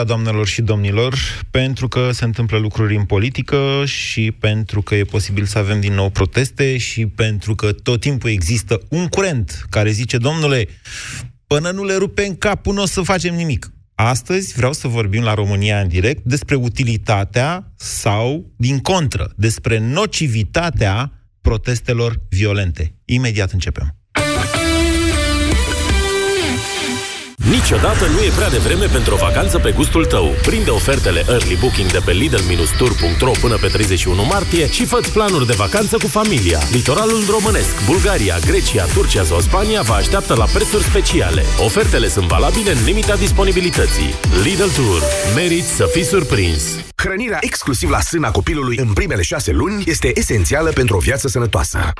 Da, doamnelor și domnilor, pentru că se întâmplă lucruri în politică și pentru că e posibil să avem din nou proteste și pentru că tot timpul există un curent care zice, domnule, până nu le rupe în cap, nu o să facem nimic. Astăzi vreau să vorbim la România în direct despre utilitatea sau, din contră, despre nocivitatea protestelor violente. Imediat începem. Niciodată nu e prea devreme pentru o vacanță pe gustul tău. Prinde ofertele Early Booking de pe Lidl-Tour.ro până pe 31 martie și fă planuri de vacanță cu familia. Litoralul românesc, Bulgaria, Grecia, Turcia sau Spania vă așteaptă la prețuri speciale. Ofertele sunt valabile în limita disponibilității. Lidl Tour. Meriți să fii surprins! Hrănirea exclusiv la sâna copilului în primele șase luni este esențială pentru o viață sănătoasă.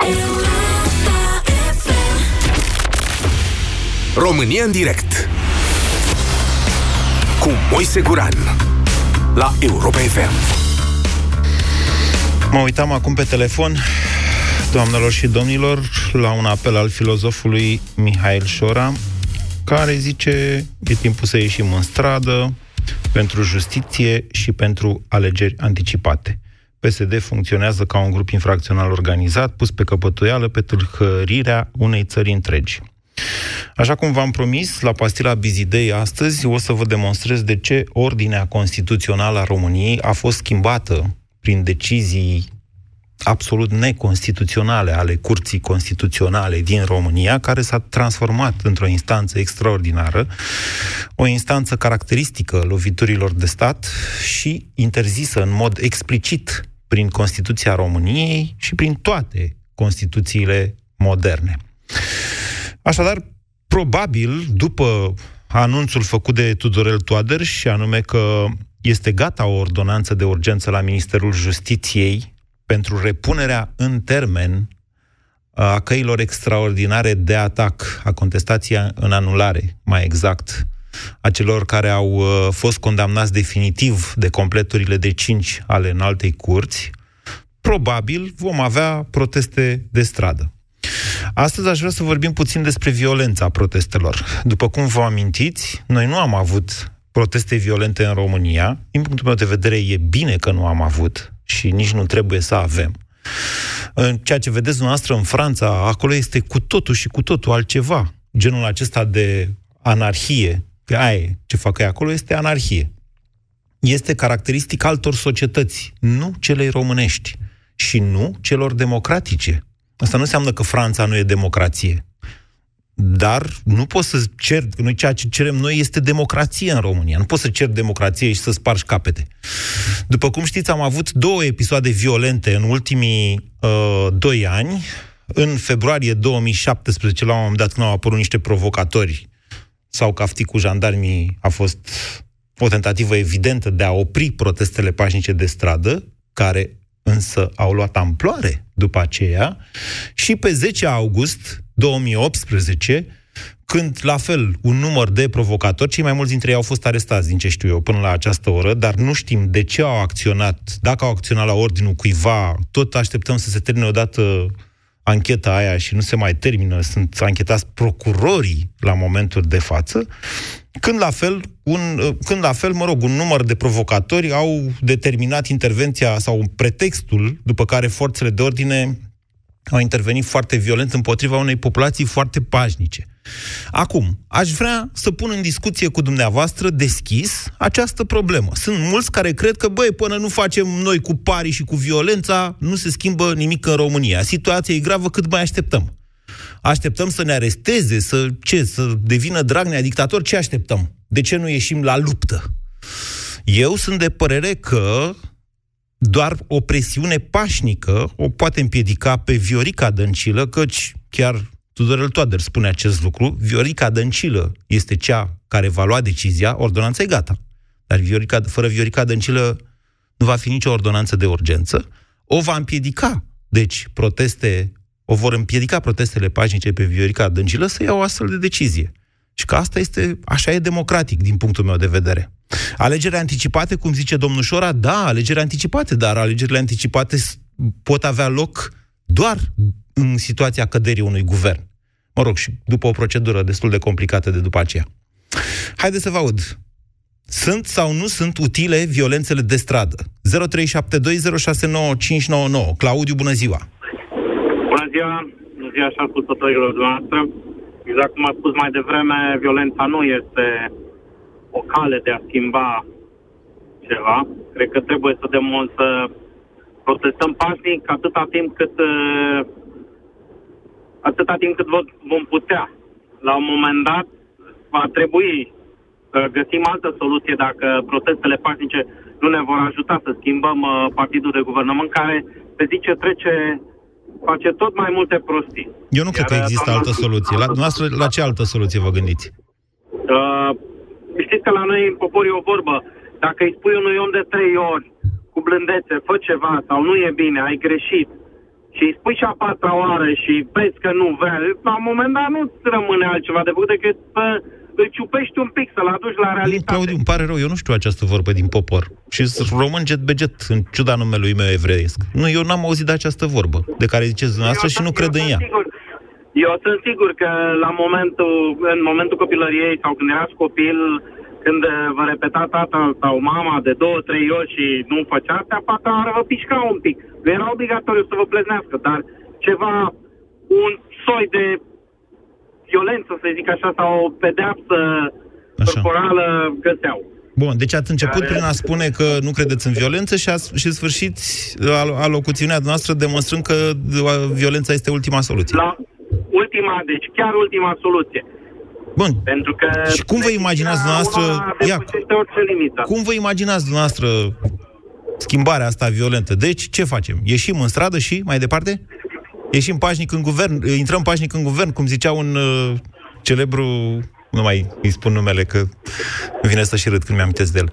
România în direct cu Moise Guran la Europa FM. Mă uitam acum pe telefon, doamnelor și domnilor, la un apel al filozofului Mihail Șora, care zice, e timpul să ieșim în stradă pentru justiție și pentru alegeri anticipate. PSD funcționează ca un grup infracțional organizat, pus pe căpătuială pe tâlhărirea unei țări întregi. Așa cum v-am promis, la pastila Bizidei astăzi o să vă demonstrez de ce ordinea constituțională a României a fost schimbată prin decizii absolut neconstituționale ale Curții Constituționale din România, care s-a transformat într-o instanță extraordinară, o instanță caracteristică loviturilor de stat și interzisă în mod explicit prin Constituția României și prin toate Constituțiile moderne. Așadar, probabil, după anunțul făcut de Tudorel Toader, și anume că este gata o ordonanță de urgență la Ministerul Justiției pentru repunerea în termen a căilor extraordinare de atac, a contestației în anulare, mai exact, a celor care au uh, fost condamnați definitiv de completurile de 5 ale înaltei curți, probabil vom avea proteste de stradă. Astăzi aș vrea să vorbim puțin despre violența protestelor. După cum vă amintiți, noi nu am avut proteste violente în România. Din punctul meu de vedere, e bine că nu am avut și nici nu trebuie să avem. În ceea ce vedeți dumneavoastră în Franța, acolo este cu totul și cu totul altceva. Genul acesta de anarhie, că aia ce fac ei acolo, este anarhie. Este caracteristic altor societăți, nu celei românești și nu celor democratice. Asta nu înseamnă că Franța nu e democrație. Dar nu poți să cer, noi ceea ce cerem noi este democrație în România. Nu poți să cer democrație și să spargi capete. După cum știți, am avut două episoade violente în ultimii uh, doi ani. În februarie 2017, la un moment dat, când au apărut niște provocatori sau cafti cu jandarmii, a fost o tentativă evidentă de a opri protestele pașnice de stradă, care însă au luat amploare după aceea și pe 10 august 2018, când, la fel, un număr de provocatori, cei mai mulți dintre ei au fost arestați, din ce știu eu, până la această oră, dar nu știm de ce au acționat, dacă au acționat la ordinul cuiva, tot așteptăm să se termine odată ancheta aia și nu se mai termină, sunt anchetați procurorii la momentul de față, când la fel, un, când la fel, mă rog, un număr de provocatori au determinat intervenția sau pretextul după care forțele de ordine au intervenit foarte violent împotriva unei populații foarte pașnice. Acum, aș vrea să pun în discuție cu dumneavoastră deschis această problemă. Sunt mulți care cred că, băi, până nu facem noi cu pari și cu violența, nu se schimbă nimic în România. Situația e gravă cât mai așteptăm. Așteptăm să ne aresteze, să ce, să devină Dragnea dictator? Ce așteptăm? De ce nu ieșim la luptă? Eu sunt de părere că doar o presiune pașnică o poate împiedica pe Viorica Dăncilă, căci chiar Tudorel Toader spune acest lucru, Viorica Dăncilă este cea care va lua decizia, ordonanța e gata. Dar Viorica, fără Viorica Dăncilă nu va fi nicio ordonanță de urgență, o va împiedica, deci, proteste, o vor împiedica protestele pașnice pe Viorica Dăncilă să ia o astfel de decizie. Și că asta este, așa e democratic din punctul meu de vedere. Alegeri anticipate, cum zice domnul Șora, da, alegeri anticipate, dar alegerile anticipate pot avea loc doar în situația căderii unui guvern. Mă rog, și după o procedură destul de complicată de după aceea. Haideți să vă aud. Sunt sau nu sunt utile violențele de stradă? 0372069599. Claudiu, bună ziua! Bună ziua! Bună ziua și ascultătorilor dumneavoastră. Exact cum a spus mai devreme, violența nu este o cale de a schimba ceva. Cred că trebuie să demonstrăm să protestăm pașnic atâta timp cât uh, atâta timp cât vom putea. La un moment dat va trebui să găsim altă soluție dacă protestele pașnice nu ne vor ajuta să schimbăm uh, partidul de guvernământ care pe zi ce trece face tot mai multe prostii. Eu nu Iar cred că există altă soluție. La, noastră, la ce altă soluție vă gândiți? Uh, știți că la noi în popor e o vorbă. Dacă îi spui unui om de trei ori cu blândețe, fă ceva sau nu e bine, ai greșit, și îi spui și a patra oară și vezi că nu vrea, la un moment dat nu-ți rămâne altceva de făcut decât să îl ciupești un pic, să-l aduci la realitate. Claudiu, îmi pare rău, eu nu știu această vorbă din popor. Și român jet beget, în ciuda numelui meu evreiesc. Nu, eu n-am auzit de această vorbă, de care ziceți dumneavoastră și nu cred în ea. Sigur, eu sunt sigur că la momentul, în momentul copilăriei sau când erați copil, când vă repeta tata sau mama de două, trei ori și nu făcea asta, pata ar vă pișca un pic. Nu era obligatoriu să vă pleznească, dar ceva, un soi de violență, să zic așa, sau o pedeapsă așa. corporală găseau. Bun, deci ați început care... prin a spune că nu credeți în violență și, a, și sfârșit alocuțiunea noastră demonstrând că violența este ultima soluție. La ultima, deci chiar ultima soluție. Bun. Pentru că și cum vă imaginați dumneavoastră... Ia, cum vă imaginați dumneavoastră schimbarea asta violentă? Deci, ce facem? Ieșim în stradă și, mai departe? Ieșim pașnic în guvern, intrăm pașnic în guvern, cum zicea un uh, celebru nu mai îi spun numele, că îmi vine să și râd când mi-am de el.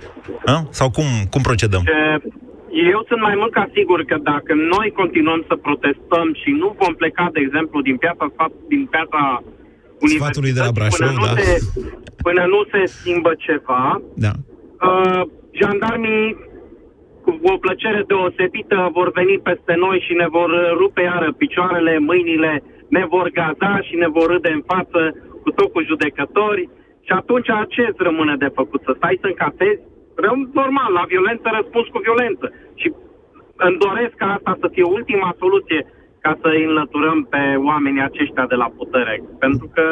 A? Sau cum, cum procedăm? Eu sunt mai mult ca sigur că dacă noi continuăm să protestăm și nu vom pleca, de exemplu, din piața, din piața Sfatului de la Brașov, până da. Nu se, până nu se schimbă ceva, da. uh, jandarmii cu o plăcere deosebită vor veni peste noi și ne vor rupe iară picioarele, mâinile, ne vor gaza și ne vor râde în față cu tot cu judecători și atunci ce îți rămâne de făcut? Să stai să încasezi? Normal, la violență răspuns cu violență. Și îmi doresc ca asta să fie ultima soluție ca să îi înlăturăm pe oamenii aceștia de la putere. Pentru că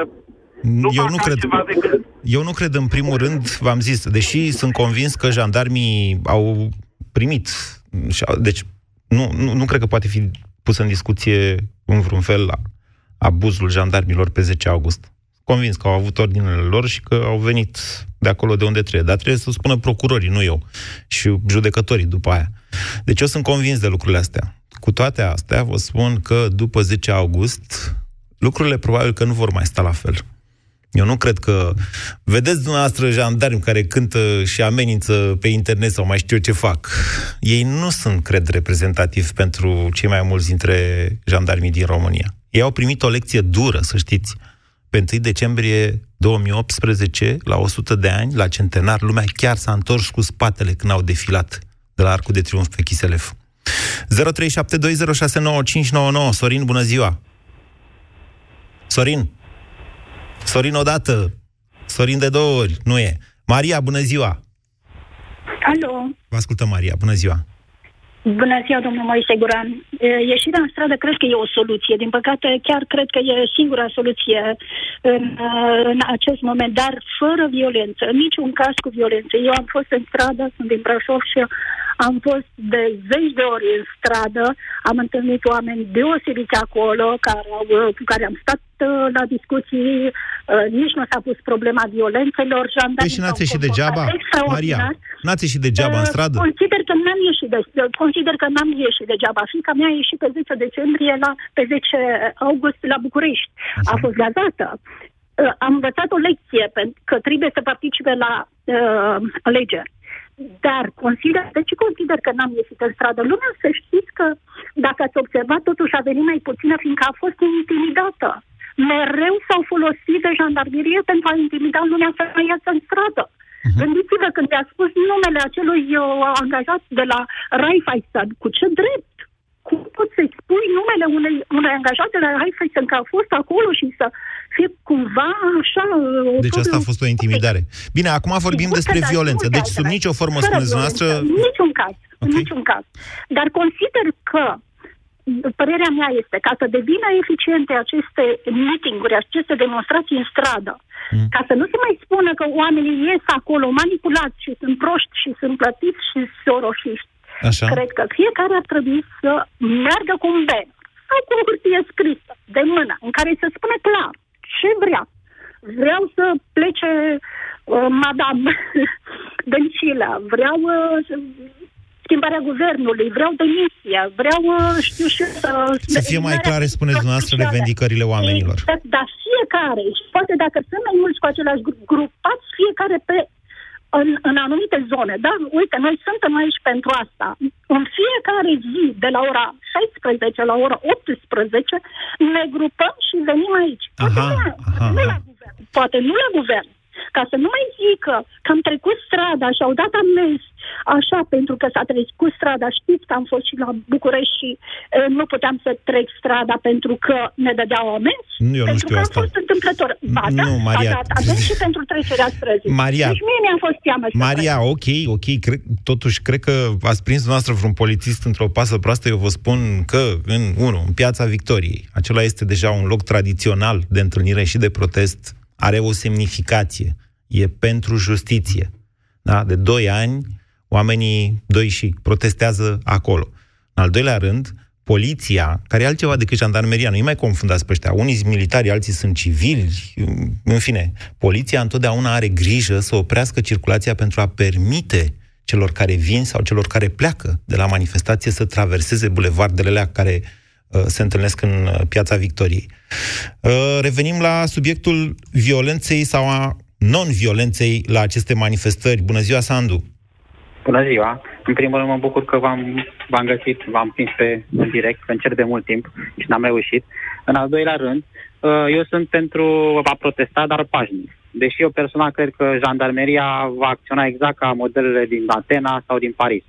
nu eu nu cred. Decât... Eu nu cred în primul rând, v-am zis, deși sunt convins că jandarmii au primit, deci nu, nu, nu cred că poate fi pus în discuție în vreun fel abuzul jandarmilor pe 10 august. Convins că au avut ordinele lor și că au venit de acolo de unde trebuie. Dar trebuie să spună procurorii, nu eu, și judecătorii după aia. Deci eu sunt convins de lucrurile astea. Cu toate astea, vă spun că după 10 august, lucrurile probabil că nu vor mai sta la fel. Eu nu cred că... Vedeți dumneavoastră jandarmi care cântă și amenință pe internet sau mai știu eu ce fac. Ei nu sunt, cred, reprezentativi pentru cei mai mulți dintre jandarmii din România. Ei au primit o lecție dură, să știți. Pe 1 decembrie 2018, la 100 de ani, la centenar, lumea chiar s-a întors cu spatele când au defilat de la Arcul de Triunf pe Chiselef. 0372069599 Sorin, bună ziua! Sorin! Sorin odată! Sorin de două ori, nu e. Maria, bună ziua! Alo! Vă ascultăm, Maria, bună ziua! Bună ziua, domnul Moise Guran. Ieșirea în stradă cred că e o soluție. Din păcate, chiar cred că e singura soluție în, în acest moment, dar fără violență, în niciun caz cu violență. Eu am fost în stradă, sunt din Brașov și am fost de zeci de ori în stradă, am întâlnit oameni deosebiți acolo, care au, cu care am stat uh, la discuții, uh, nici nu s-a pus problema violențelor, jandarmii Păi și n-ați ieșit degeaba, Maria? N-ați ieșit degeaba în uh, stradă? Consider că n-am ieșit, de, consider că n-am ieșit degeaba. Fiindcă mea a ieșit pe 10 decembrie, la, pe 10 august la București. Așa. A fost gazată am învățat o lecție că trebuie să participe la uh, alegeri. Dar consider, de ce consider că n-am ieșit în stradă? Lumea să știți că, dacă ați observat, totuși a venit mai puțină, fiindcă a fost intimidată. Mereu s-au folosit de jandarmerie pentru a intimida lumea să mai iasă în stradă. Uh-huh. Gândiți-vă când i-a spus numele acelui uh, angajat de la Raiffeisen, cu ce drept? Cum poți să-i spui numele unei, unei angajate de la Raiffeisen că a fost acolo și să, fie cumva așa... Deci asta a fost o intimidare. Bine, acum vorbim Sigur despre da, violență. sigur Deci că sub da. nicio formă, Fără spuneți violență. dumneavoastră... În niciun caz. În Ok. niciun caz. Dar consider că părerea mea este ca să devină eficiente aceste meeting-uri, aceste demonstrații în stradă, Mm. ca să nu se mai spună că oamenii ies acolo manipulați și sunt proști și sunt plătiți și soroșiști. Așa. Cred că fiecare ar trebui să meargă cu un banner sau cu o hârtie scrisă de mână, în care să spună clar ce vrea. Vreau să plece uh, Madame Dăncilă, vreau uh, să- schimbarea guvernului, vreau demisia, vreau, uh, știu și... Uh, Să fie mai clare, spuneți dumneavoastră, revendicările oamenilor. Exact, dar fiecare, și poate dacă sunt mai mulți cu același grup, grupați fiecare pe în, în anumite zone, da? Uite, noi suntem aici pentru asta. În fiecare zi, de la ora 16 la ora 18, ne grupăm și venim aici. Poate, Aha, nu, aha, nu aha. la guvern, poate nu la guvern. Ca să nu mai zică că am trecut strada și au dat amenzi așa pentru că s-a trecut strada. Știți că am fost și la București și e, nu puteam să trec strada pentru că ne dădeau amenzi? Nu, eu nu pentru știu că asta. am fost întâmplător. Ba, Nu, da, Maria. a dat amenzi și pentru trecerea străzii. Maria. Deci mie mi-a fost teamă. să Maria, ok, ok, cred, totuși cred că ați prins dumneavoastră vreun polițist într-o pasă proastă. Eu vă spun că, în, unu, în Piața Victoriei, acela este deja un loc tradițional de întâlnire și de protest, are o semnificație, e pentru justiție. Da? De doi ani, oamenii doi și protestează acolo. În al doilea rând, poliția, care e altceva decât jandarmeria, nu-i mai confundați pe ăștia, unii sunt militari, alții sunt civili, în fine, poliția întotdeauna are grijă să oprească circulația pentru a permite celor care vin sau celor care pleacă de la manifestație să traverseze bulevardele alea care uh, se întâlnesc în uh, Piața Victoriei. Uh, revenim la subiectul violenței sau a non-violenței la aceste manifestări. Bună ziua, Sandu! Bună ziua! În primul rând mă bucur că v-am, v-am găsit, v-am prins pe în direct, că încerc de mult timp și n-am reușit. În al doilea rând, uh, eu sunt pentru a protesta, dar pașnic. Deși eu personal cred că jandarmeria va acționa exact ca modelele din Atena sau din Paris.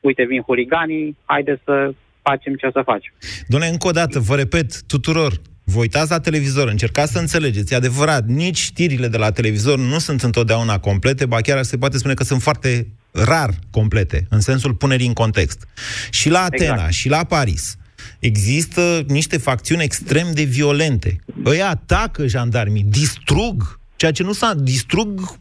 Uite, vin huliganii, haideți să facem ce o să facem. Doamne, încă o dată, vă repet tuturor, vă uitați la televizor, încercați să înțelegeți. E adevărat, nici știrile de la televizor nu sunt întotdeauna complete, ba chiar se poate spune că sunt foarte rar complete, în sensul punerii în context. Și la Atena, Exact. și la Paris, există niște facțiuni extrem de violente. Îi atacă jandarmii, distrug, ceea ce nu s-a... distrug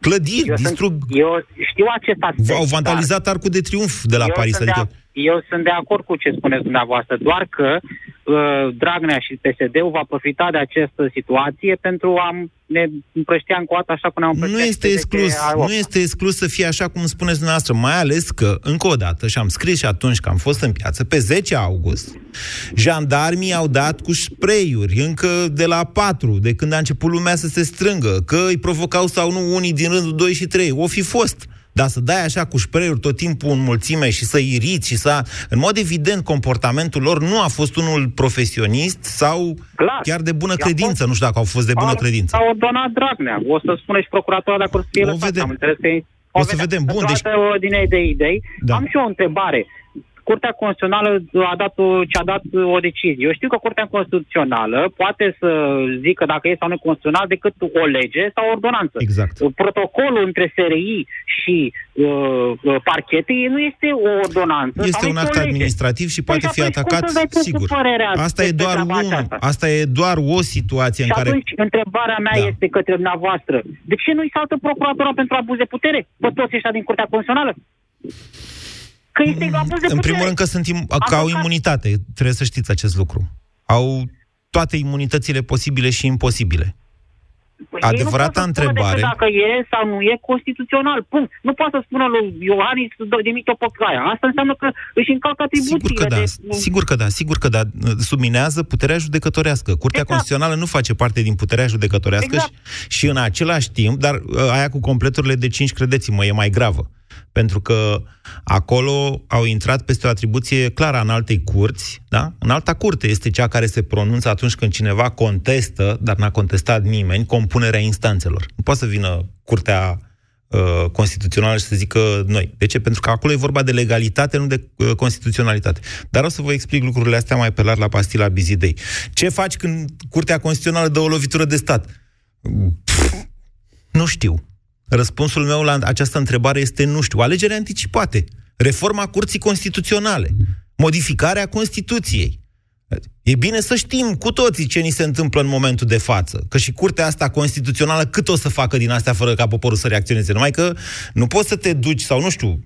clădiri, Eu, distrug... sunt, eu știu acest aspect. Au dar- vandalizat arcul de triumf de la eu Paris, sunt adică... de, eu sunt de acord cu ce spuneți dumneavoastră, doar că uh, Dragnea și PSD-ul va profita de această situație pentru a ne împrăștia încă o dată așa cum ne-am Nu împrăștiat este pe exclus, 10 a nu 8. este exclus să fie așa cum spuneți dumneavoastră, mai ales că, încă o dată, și am scris și atunci că am fost în piață, pe 10 august, jandarmii au dat cu spray-uri încă de la 4, de când a început lumea să se strângă, că îi provocau sau nu unii din rândul 2 și 3, o fi fost. Dar să dai așa cu spray tot timpul în mulțime și să iriți și să... În mod evident, comportamentul lor nu a fost unul profesionist sau Clar. chiar de bună I-a credință. fost- Nu știu dacă au fost de bună Au- credință. A ordonat Dragnea. O să spună și procuratura dacă o să fie O lăsat. vedem. Am înțeles că e- O să vedem. Bun, Într-o deci- altă ordine de idei. Da. Am și o întrebare. Curtea Constituțională a dat o, ce-a dat o decizie. Eu știu că Curtea Constituțională poate să zică dacă e sau nu e constituțional decât o lege sau o ordonanță. Exact. Protocolul între SRI și uh, uh, parchete nu este o ordonanță. Este sau un este act o lege. administrativ și Păi poate și fi atunci cum atacat, să dai tu cu sigur. părerea Asta e despre doar treaba un, aceasta? asta e doar o situație în Și care atunci, întrebarea mea Da. este către dumneavoastră. De ce nu-i saltă procuratura pentru abuz de putere? Pe toți ăștia din Curtea Constituțională? Că este abuz de putere. în primul rând că, sunt im- că au Avocat. imunitate. Trebuie să știți acest lucru. Au toate imunitățile posibile și imposibile. Păi ei nu adevărata pot să spună întrebare- decât Dacă e sau nu e constituțional. Punct. Nu poate să spună lui Iohannis să dă- demite-o pe Caia. Asta înseamnă că își încalcă atribuțiile. Sigur că da, de... sigur că da, sigur că da. Subminează puterea judecătorească. Curtea Exact. Constituțională nu face parte din puterea judecătorească Exact. și, și în același timp, dar uh, aia cu completurile de 5, credeți-mă, e mai gravă. Pentru că acolo au intrat peste o atribuție clară în altei curți, da? În alta curte este cea care se pronunță atunci când cineva contestă, dar n-a contestat nimeni, compunerea instanțelor. Nu poate să vină curtea uh, constituțională și să zică noi. De ce? Pentru că acolo e vorba de legalitate, nu de uh, constituționalitate. Dar o să vă explic lucrurile astea mai pe larg la pastila Bizidei. Ce faci când Curtea Constituțională dă o lovitură de stat? Pff, nu știu. Răspunsul meu la această întrebare este nu știu. Alegeri anticipate. Reforma Curții Constituționale. Modificarea Constituției. E bine să știm cu toții ce ni se întâmplă în momentul de față. Că și curtea asta constituțională cât o să facă din astea fără ca poporul să reacționeze. Numai că nu poți să te duci sau nu știu,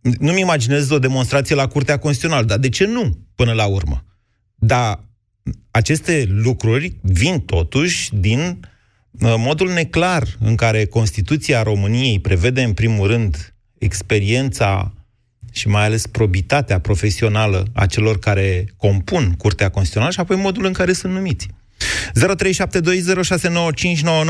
nu-mi imaginez o demonstrație la Curtea Constituțională, dar de ce nu până la urmă? Dar aceste lucruri vin totuși din uh, modul neclar în care Constituția României prevede în primul rând experiența și mai ales probitatea profesională a celor care compun Curtea Constituțională și apoi modul în care sunt numiți.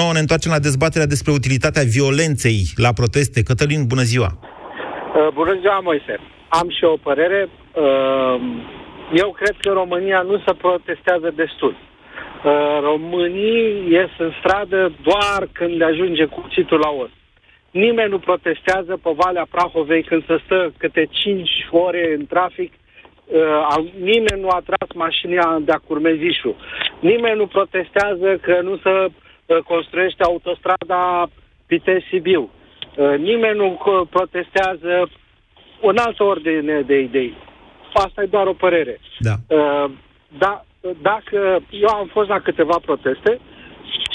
0372069599 ne întoarcem la dezbaterea despre utilitatea violenței la proteste. Cătălin, bună ziua! Uh, bună ziua, Moise! Am și o părere. Uh, eu cred că România nu se protestează destul. Uh, românii ies în stradă doar când le ajunge cuțitul la os. Nimeni nu protestează pe Valea Prahovei când se stă câte 5 ore în trafic. Uh, nimeni nu a tras mașina de-a Curmezișu. Nimeni nu protestează că nu se uh, construiește autostrada Pitești-Sibiu. Uh, nimeni nu protestează în altă ordine de idei. Asta e doar o părere. Da. Uh, da, dacă eu am fost la câteva proteste,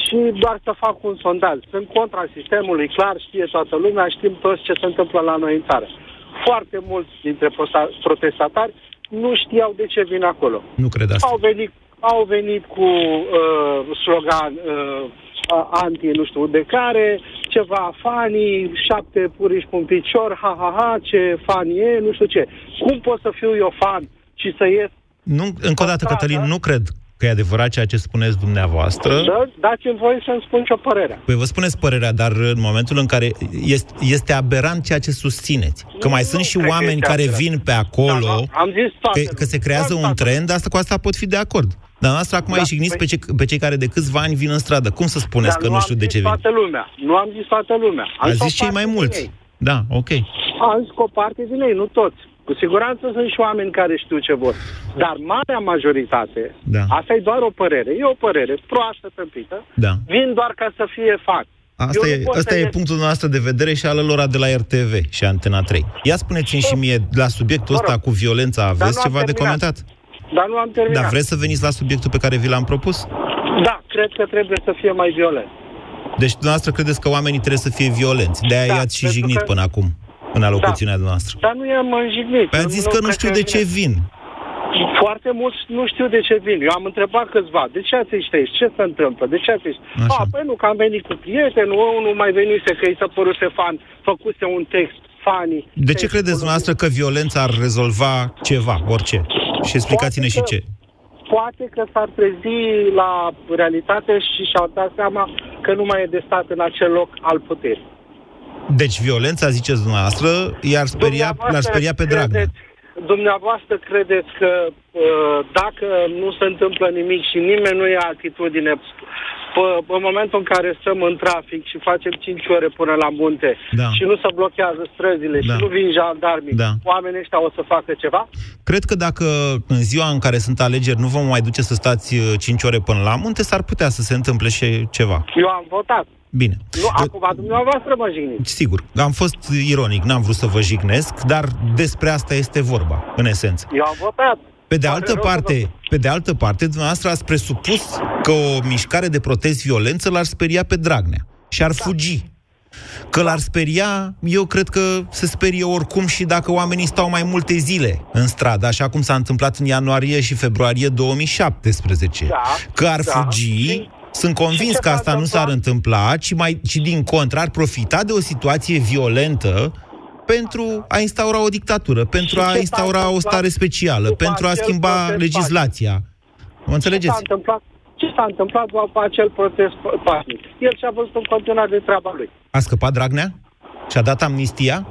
și doar să fac un sondaj. Sunt contra sistemului, clar, știe toată lumea, știm toți ce se întâmplă la noi în țară. Foarte mulți dintre protestatari nu știau de ce vin acolo. Nu cred asta. Au venit, au venit cu uh, slogan uh, anti, nu știu de care, ceva fani, șapte puriși pe un picior, ha, ha, ha, ce fan e, nu știu ce. Cum pot să fiu eu fan și să ies nu, încă o dată, Cătălin, nu cred că e adevărat ceea ce spuneți dumneavoastră. Da, dați-mi voie să-mi spun ce părerea. Păi vă spuneți părerea, dar în momentul în care este, este aberant ceea ce susțineți. Că mai nu, sunt și oameni care aberant. vin pe acolo, da, da, am zis că, că se creează un trend, asta cu asta pot fi de acord. Dar noastră acum da, jigniți păi... pe, ce, pe cei care de câțiva ani vin în stradă. Cum să spuneți Dar că nu, nu știu de ce vin? toată lumea. Nu am zis toată lumea. Am A zis cei mai mulți. Da, ok. Am zis o parte din ei, nu toți. Cu siguranță sunt și oameni care știu ce vor. Dar marea majoritate, da. asta e doar o părere, e o părere proastă, tâmpită, da. vin doar ca să fie fan. Asta, e, asta e punctul nostru de vedere și al lor de la RTV și Antena 3. Ia spuneți-mi și mie, la subiectul ăsta cu violența, aveți ceva de comentat? Dar nu am terminat. Dar vreți să veniți la subiectul pe care vi l-am propus? Da, cred că trebuie să fie mai violent. Deci dumneavoastră credeți că oamenii trebuie să fie violenți. De-aia da, i-ați și jignit că... până acum în alocuțiunea da. noastră. Dar nu i-am înjignit. Păi ați zis că nu știu de ce vin. Foarte mulți nu știu de ce vin. Eu am întrebat câțiva, de ce ați ieșit aici? Ce se întâmplă? De ce ați ieșit? A, păi nu, că am venit cu prietenul, unul mai venise că i s-a păruse fan, făcuse un text, fanii. De ce credeți dumneavoastră că violența ar rezolva ceva, orice? Și explicați-ne și ce. Poate că s-ar trezi la realitate și și-au dat seama că nu mai e de stat în acel loc al puterii. Deci violența, ziceți dumneavoastră, i-ar speria, l-ar speria pe Dragnea. Dumneavoastră credeți că uh, dacă nu se întâmplă nimic și nimeni nu ia atitudine P- în momentul în care stăm în trafic și facem 5 ore până la munte da. și nu se blochează străzile da. și nu vin jandarmii, da. oamenii ăștia o să facă ceva? Cred că dacă în ziua în care sunt alegeri nu vom mai duce să stați 5 uh, ore până la munte, s-ar putea să se întâmple și ceva. Eu am votat. Bine. Nu, acum dumneavoastră mă jigniți. Sigur, am fost ironic, n-am vrut să vă jignesc, dar despre asta este vorba, în esență. Eu am votat. Pe de altă parte, pe de altă parte, dumneavoastră ați presupus că o mișcare de protest violență l-ar speria pe Dragnea și ar da. fugi. Că l-ar speria, eu cred că se sperie oricum și dacă oamenii stau mai multe zile în stradă, așa cum s-a întâmplat în ianuarie și februarie 2017. Da, că ar da. fugi, sunt convins că asta nu s-ar întâmpla, ci, mai, ci din contră ar profita de o situație violentă pentru a instaura o dictatură, pentru a instaura o stare specială, pentru a schimba legislația. Mă înțelegeți? Ce s-a întâmplat, ce s-a întâmplat după acel protest pașnic? El și-a văzut în continuare de treaba lui. A scăpat Dragnea? Și-a dat amnistia?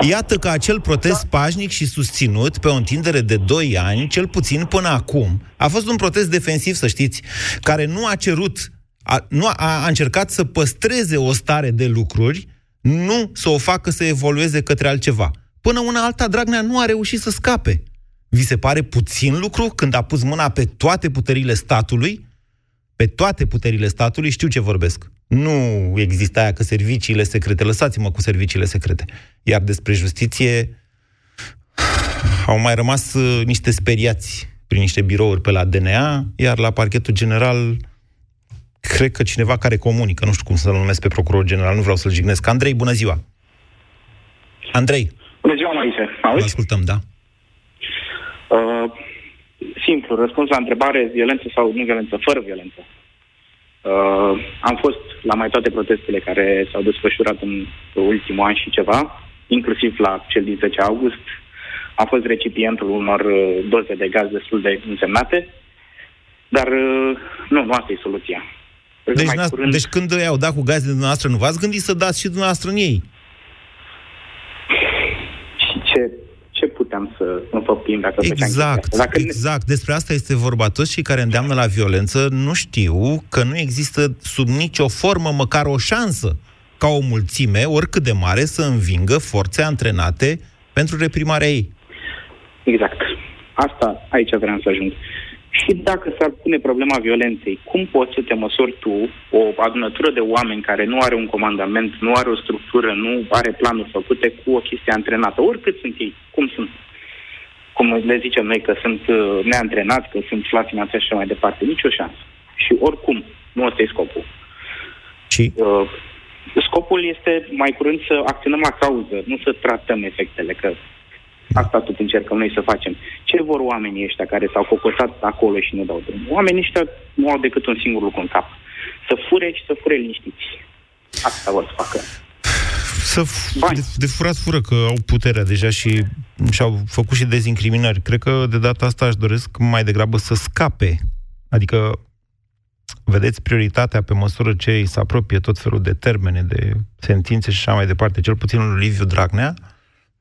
Iată că acel protest da. pașnic și susținut pe o întindere de 2 ani, cel puțin până acum, a fost un protest defensiv, să știți, care nu a cerut A, nu, a, a încercat să păstreze o stare de lucruri, nu să o facă să evolueze către altceva. Până una alta, Dragnea nu a reușit să scape. Vi se pare puțin lucru când a pus mâna pe toate puterile statului? Pe toate puterile statului, știu ce vorbesc. Nu există aia că serviciile secrete, lăsați-mă cu serviciile secrete. Iar despre justiție au mai rămas uh, niște speriați prin niște birouri pe la DNA, iar la parchetul general cred că cineva care comunică, nu știu cum să-l numesc pe procuror general, nu vreau să-l jignesc. Andrei, bună ziua! Andrei! Bună ziua, Moise! Auzi? ascultăm, da. Uh, simplu, răspuns la întrebare, violență sau nu violență, fără violență. Uh, am fost la mai toate protestele care s-au desfășurat în ultimul an și ceva, inclusiv la cel din 10 august. Am fost recipientul unor uh, doze de gaz destul de însemnate, dar uh, nu, nu asta e soluția. Deci, curând... deci când i-au dat cu gazele dumneavoastră, nu v-ați gândit să dați și dumneavoastră în ei? Și ce ce puteam să înfăptim dacă Exact, dacă exact. Ne... Despre asta este vorba. Toți cei care îndeamnă la violență nu știu că nu există sub nicio formă măcar o șansă ca o mulțime, oricât de mare, să învingă forțe antrenate pentru reprimarea ei. Exact. Asta aici vreau să ajung. Și dacă s-ar pune problema violenței, cum poți să te măsori tu o adunătură de oameni care nu are un comandament, nu are o structură, nu are planuri făcute cu o chestie antrenată, oricât sunt ei, cum sunt? Cum le zicem noi că sunt uh, neantrenați, că sunt slabi finanțați și așa mai departe, nicio șansă. Și oricum, nu ăsta e scopul. Și? Uh, scopul este mai curând să acționăm la cauză, nu să tratăm efectele, că Asta tot încercăm noi să facem. Ce vor oamenii ăștia care s-au focusat acolo și nu dau drum? Oamenii ăștia nu au decât un singur lucru în cap. Să fure și să fure liniștiți. Asta vor să facă. Să f- de, de furat fură, că au puterea deja și și-au făcut și dezincriminări. Cred că de data asta aș doresc mai degrabă să scape. Adică, vedeți, prioritatea pe măsură ce îi se apropie tot felul de termene, de sentințe și așa mai departe, cel puțin lui Liviu Dragnea,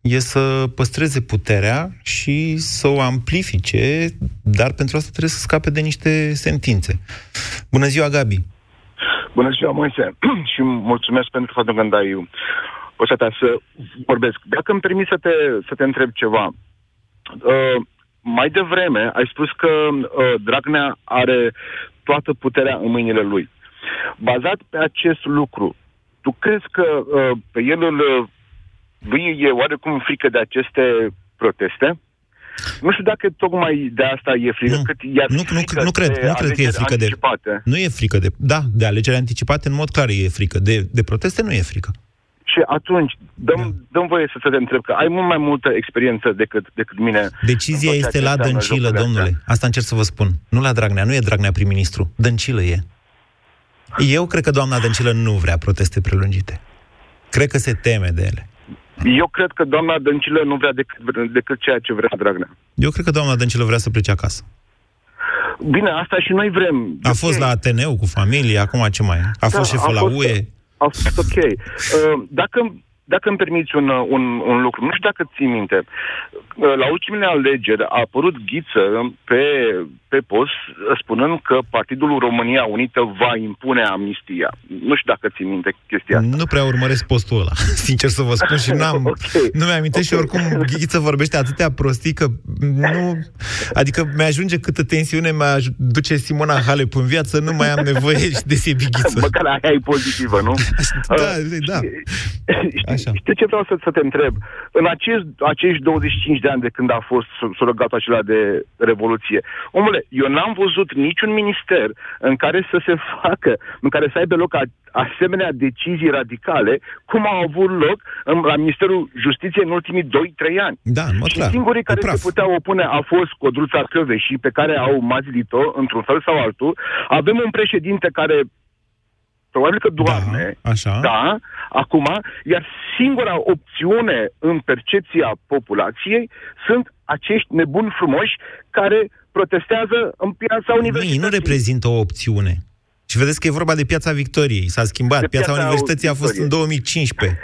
e să păstreze puterea și să o amplifice, dar pentru asta trebuie să scape de niște sentințe. Bună ziua, Gabi! Bună ziua, Moise! și mulțumesc pentru faptul că îmi dai posibilitatea să vorbesc. Dacă îmi permis să te, să te întreb ceva, uh, mai devreme ai spus că uh, Dragnea are toată puterea în mâinile lui. Bazat pe acest lucru, tu crezi că uh, pe el îl lui e oarecum frică de aceste proteste. Nu știu dacă tocmai de asta e frică, nu, cât e nu, nu, nu cred, nu cred că e frică anticipate. de... Nu e frică de... Da, de alegeri anticipate, în mod clar e frică. De, de proteste nu e frică. Și atunci, dăm, da. dăm voie să te întreb, că ai mult mai multă experiență decât, decât mine. Decizia este la Dăncilă, domnule. Astea. Asta încerc să vă spun. Nu la Dragnea, nu e Dragnea prim-ministru. Dăncilă e. Eu cred că doamna Dăncilă nu vrea proteste prelungite. Cred că se teme de ele. Eu cred că doamna Dăncilă nu vrea decât, decât ceea ce vrea Dragnea. Eu cred că doamna Dăncilă vrea să plece acasă. Bine, asta și noi vrem. A fost la Ateneu cu familie, acum ce mai? A fost da, șeful la UE? A fost ok. Uh, dacă dacă îmi permiți un, un, un lucru, nu știu dacă ții minte, la ultimele alegeri a apărut Ghiță pe, pe post spunând că Partidul România Unită va impune amnistia. Nu știu dacă ții minte chestia asta. Nu prea urmăresc postul ăla, sincer să vă spun, și n-am, okay. nu mi-am okay. și oricum Ghiță vorbește atâtea prostii că nu... Adică mi-ajunge câtă tensiune mi duce Simona Halep în viață, nu mai am nevoie de Sebi Ghiță. Măcar aia e pozitivă, nu? Da, da. Așa. Știi ce vreau să, să te întreb? În acești, acești 25 de ani de când a fost surăgatul acela de revoluție, omule, eu n-am văzut niciun minister în care să se facă, în care să aibă loc a, asemenea decizii radicale, cum au avut loc în, la Ministerul Justiției în ultimii 2-3 ani. Da, mă, și clar. singurii care se puteau opune a fost Codruța și pe care au mazlit-o într-un fel sau altul. Avem un președinte care probabil că doarme, da, așa. da, acum, iar singura opțiune în percepția populației sunt acești nebuni frumoși care protestează în piața universității. Ei nu reprezintă o opțiune. Și vedeți că e vorba de Piața Victoriei. S-a schimbat. De piața, piața Universității a fost în 2015.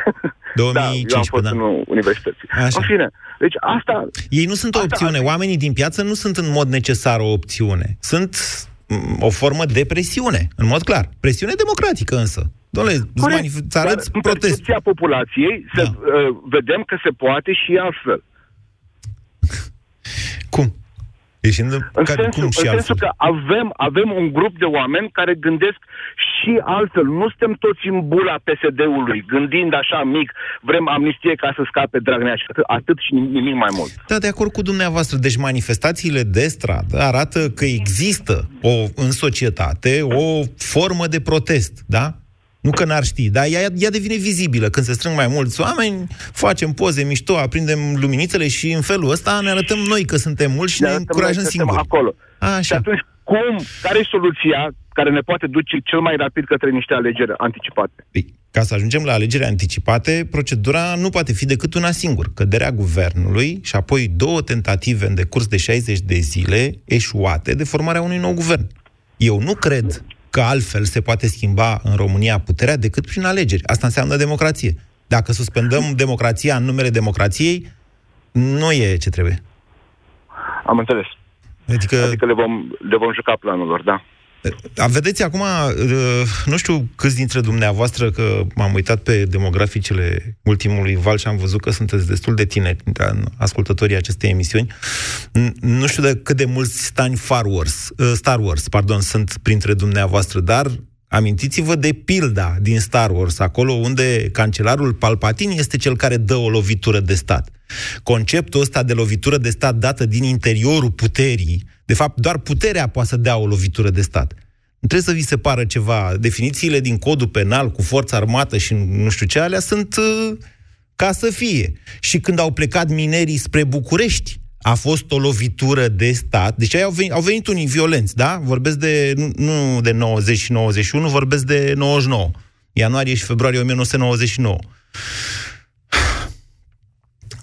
2015, da, eu am fost da. în universității. Așa. În fine, deci asta... Ei nu sunt o opțiune. Asta... Oamenii din piață nu sunt în mod necesar o opțiune. Sunt o formă de presiune, în mod clar. Presiune democratică însă. Domnule, îți arăți protest. În populației da. să uh, vedem că se poate și altfel. Cum? Ieșind în, în sensul, cum și în sensul că avem, avem un grup de oameni care gândesc și altfel. Nu suntem toți în bula PSD-ului, gândind așa mic, vrem amnistie ca să scape Dragnea și atât, atât și nimic mai mult. Da, de acord cu dumneavoastră. Deci manifestațiile de stradă arată că există o, în societate o formă de protest, da? Nu că n-ar ști, dar ea, ea devine vizibilă. Când se strâng mai mulți oameni, facem poze mișto, aprindem luminițele și în felul ăsta ne arătăm noi că suntem mulți și ne, ne încurajăm singuri. acolo. Așa. Și atunci, cum, care e soluția care ne poate duce cel mai rapid către niște alegeri anticipate? Păi, ca să ajungem la alegeri anticipate, procedura nu poate fi decât una singură. Căderea guvernului și apoi două tentative în decurs de 60 de zile eșuate de formarea unui nou guvern. Eu nu cred că altfel se poate schimba în România puterea decât prin alegeri. Asta înseamnă democrație. Dacă suspendăm democrația în numele democrației, nu e ce trebuie. Am înțeles. Adică, adică le, vom, le vom juca planul lor, da. Vedeți, acum, uh, nu știu câți dintre dumneavoastră, că m-am uitat pe demograficele ultimului val și am văzut că sunteți destul de tineri, ascultătorii acestei emisiuni. Nu știu de cât de mulți stani Star Wars, uh, Star Wars pardon, sunt printre dumneavoastră, dar Amintiți-vă de pilda din Star Wars, acolo unde cancelarul Palpatine este cel care dă o lovitură de stat. Conceptul ăsta de lovitură de stat dată din interiorul puterii, de fapt, doar puterea poate să dea o lovitură de stat. Nu trebuie să vi se pară ceva. Definițiile din codul penal cu forța armată și nu știu ce, alea sunt uh, ca să fie. Și când au plecat minerii spre București, a fost o lovitură de stat. Deci au venit, au venit unii violenți, da? Vorbesc de, nu, nu de 90 și 91, vorbesc de 99. Ianuarie și februarie 1999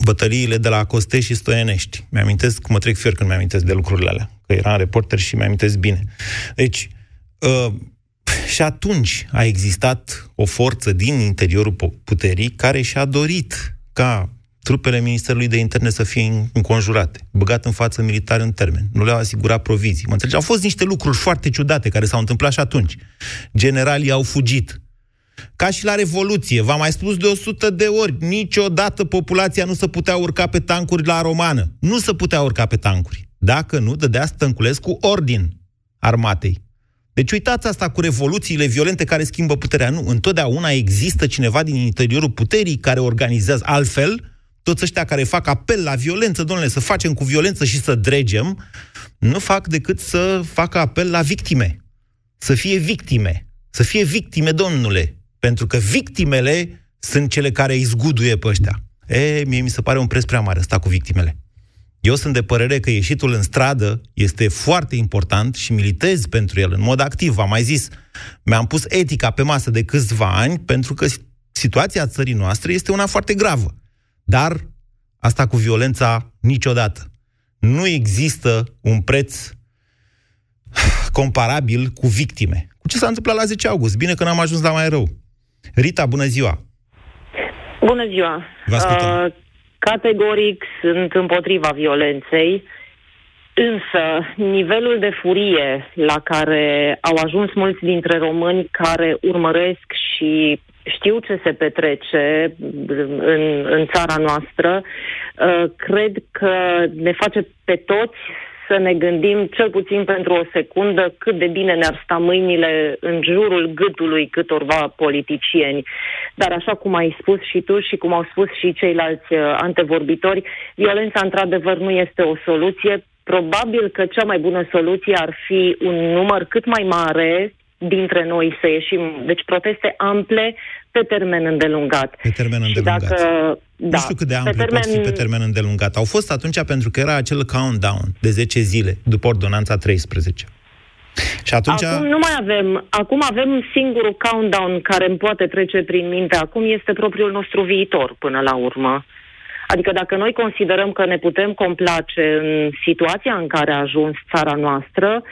bătăliile de la Costești și Stoienești. Mi-amintesc, mă trec fier când mi-amintesc de lucrurile alea, că eram reporter și mi-amintesc bine. Deci, uh, și atunci a existat o forță din interiorul puterii care și-a dorit ca trupele Ministerului de Interne să fie înconjurate, băgat în față militar în termen, nu le-au asigurat provizii. Mă înțelegi? Au fost niște lucruri foarte ciudate care s-au întâmplat și atunci. Generalii au fugit, ca și la Revoluție, v-am mai spus de 100 de ori, niciodată populația nu se putea urca pe tancuri la romană. Nu se putea urca pe tancuri. Dacă nu, dădea Stănculescu ordin armatei. Deci uitați asta cu revoluțiile violente care schimbă puterea. Nu, întotdeauna există cineva din interiorul puterii care organizează altfel, toți ăștia care fac apel la violență, domnule, să facem cu violență și să dregem, nu fac decât să facă apel la victime. Să fie victime. Să fie victime, domnule. Pentru că victimele sunt cele care îi zguduie pe ăștia. E, mie mi se pare un preț prea mare ăsta cu victimele. Eu sunt de părere că ieșitul în stradă este foarte important și militez pentru el în mod activ. V-am mai zis, mi-am pus etica pe masă de câțiva ani pentru că situația țării noastre este una foarte gravă. Dar asta cu violența niciodată. Nu există un preț comparabil cu victime. Cu ce s-a întâmplat la 10 august? Bine că n-am ajuns la mai rău. Rita, bună ziua! Bună ziua! Vă uh, categoric sunt împotriva violenței, însă nivelul de furie la care au ajuns mulți dintre români care urmăresc și știu ce se petrece în, în țara noastră, uh, cred că ne face pe toți să ne gândim cel puțin pentru o secundă cât de bine ne-ar sta mâinile în jurul gâtului câtorva politicieni. Dar așa cum ai spus și tu și cum au spus și ceilalți uh, antevorbitori, violența într-adevăr nu este o soluție. Probabil că cea mai bună soluție ar fi un număr cât mai mare dintre noi să ieșim. Deci proteste ample pe termen îndelungat. Pe termen îndelungat. Și dacă, nu da, știu cât de ample termen... pot fi pe termen îndelungat. Au fost atunci pentru că era acel countdown de 10 zile după ordonanța 13. Și atunci... Acum nu mai avem. Acum avem singurul countdown care îmi poate trece prin minte. Acum este propriul nostru viitor, până la urmă. Adică dacă noi considerăm că ne putem complace în situația în care a ajuns țara noastră, uh,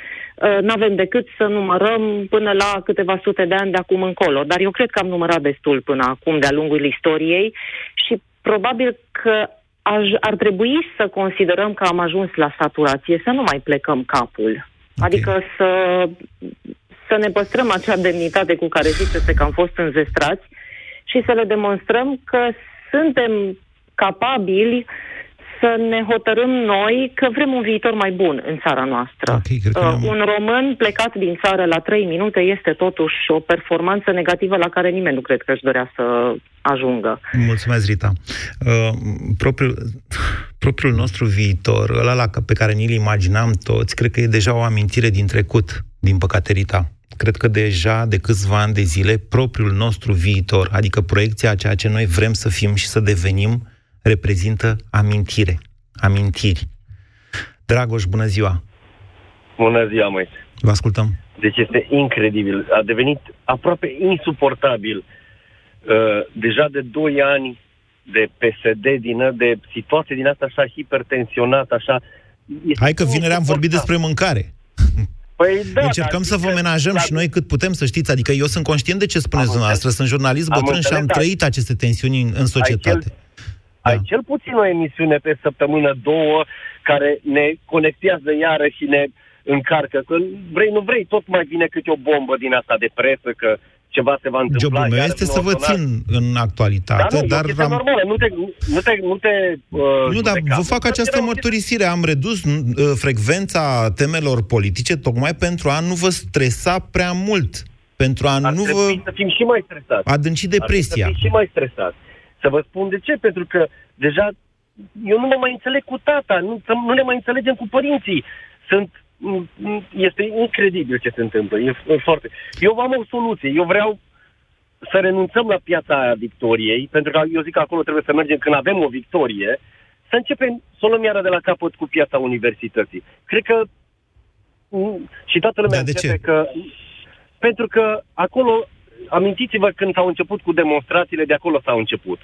nu avem decât să numărăm până la câteva sute de ani de acum încolo. Dar eu cred că am numărat destul până acum de-a lungul istoriei și probabil că aș, ar trebui să considerăm că am ajuns la saturație, să nu mai plecăm capul. Adică să, să ne păstrăm acea demnitate cu care ziceți că am fost înzestrați și să le demonstrăm că suntem capabili să ne hotărâm noi că vrem un viitor mai bun în țara noastră. Okay, cred că uh, un român plecat din țară la trei minute este totuși o performanță negativă la care nimeni nu cred că își dorea să ajungă. Mulțumesc, Rita. Uh, propriul, propriul nostru viitor, ăla pe care ni-l imaginam toți, cred că e deja o amintire din trecut, din păcate, Rita. Cred că deja de câțiva ani de zile, propriul nostru viitor, adică proiecția a ceea ce noi vrem să fim și să devenim, reprezintă amintire, amintiri. Dragoș, bună ziua! Bună ziua, măi! Vă ascultăm! Deci este incredibil. A devenit aproape insuportabil. Uh, deja de 2 ani de PSD, din, de situație din asta așa hipertensionată, așa... Hai că vineri am vorbit despre mâncare. Păi da, Încercăm să vă menajăm și noi cât putem, să știți. Adică eu sunt conștient de ce spuneți dumneavoastră. Sunt jurnalist bătrân și am da. trăit aceste tensiuni în, în societate. Ai cel, da. ai cel puțin o emisiune pe săptămână, două, care ne conectează iară și ne încarcă. Că vrei, nu vrei, tot mai vine câte o bombă din asta de presă, că ceva se va întâmpla. Jobul meu este să vă țin în actualitate, da, nu, dar... Am... normală, nu te... Nu, te, nu, te, uh, nu dar vă fac această mărturisire. Am redus uh, frecvența temelor politice tocmai pentru a nu vă stresa prea mult. Pentru a Ar nu vă... să fim și mai stresați. Adânci depresia. Ar să fim și mai stresați. Să vă spun de ce, pentru că deja eu nu mă mai înțeleg cu tata, nu, nu ne mai înțelegem cu părinții. Sunt este incredibil ce se întâmplă. E, e foarte... Eu am o soluție. Eu vreau să renunțăm la piața aia victoriei, pentru că eu zic că acolo trebuie să mergem când avem o victorie, să începem să o luăm iară de la capăt cu piața universității. Cred că și toată lumea da, de începe ce? că... Pentru că acolo, amintiți-vă când s-au început cu demonstrațiile, de acolo s-au început.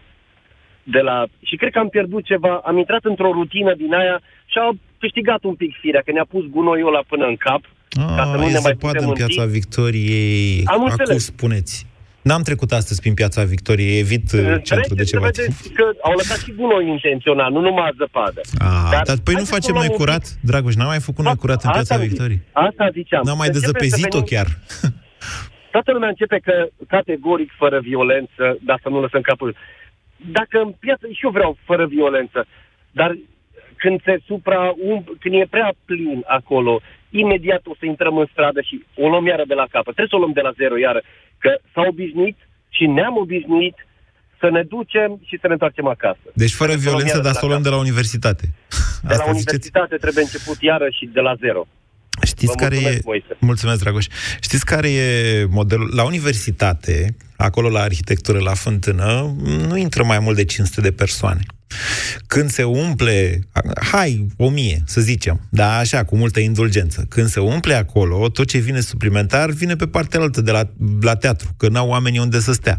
De la... Și cred că am pierdut ceva, am intrat într-o rutină din aia și au câștigat un pic firea, că ne-a pus gunoiul ăla până în cap. A, ca să nu ne mai putem în piața Victoriei. Am Acum înțeles. spuneți. N-am trecut astăzi prin piața Victoriei, evit uh, centru de ceva timp. că au lăsat și gunoi intenționat, nu numai zăpadă. A, dar, dar păi nu facem noi curat, pic... Dragoș, n-am mai făcut noi curat în piața Victoriei. Asta ziceam. N-am mai dezăpezit-o chiar. Toată lumea începe că categoric fără violență, dar să nu lăsăm capul. Dacă în piață, și eu vreau fără violență, dar când se supra, um, când e prea plin acolo, imediat o să intrăm în stradă și o luăm iară de la capăt. Trebuie să o luăm de la zero iară, că s-a obișnuit și ne-am obișnuit să ne ducem și să ne întoarcem acasă. Deci fără violență, dar să o luăm de la universitate. De Asta la universitate ziceți? trebuie început iară și de la zero. Știți care e... Moise. Mulțumesc, Dragoș. Știți care e modelul? La universitate, acolo la arhitectură, la fântână, nu intră mai mult de 500 de persoane. Când se umple, hai, o mie, să zicem, da, așa, cu multă indulgență. Când se umple acolo, tot ce vine suplimentar vine pe partea altă de la, la teatru, că n-au oamenii unde să stea.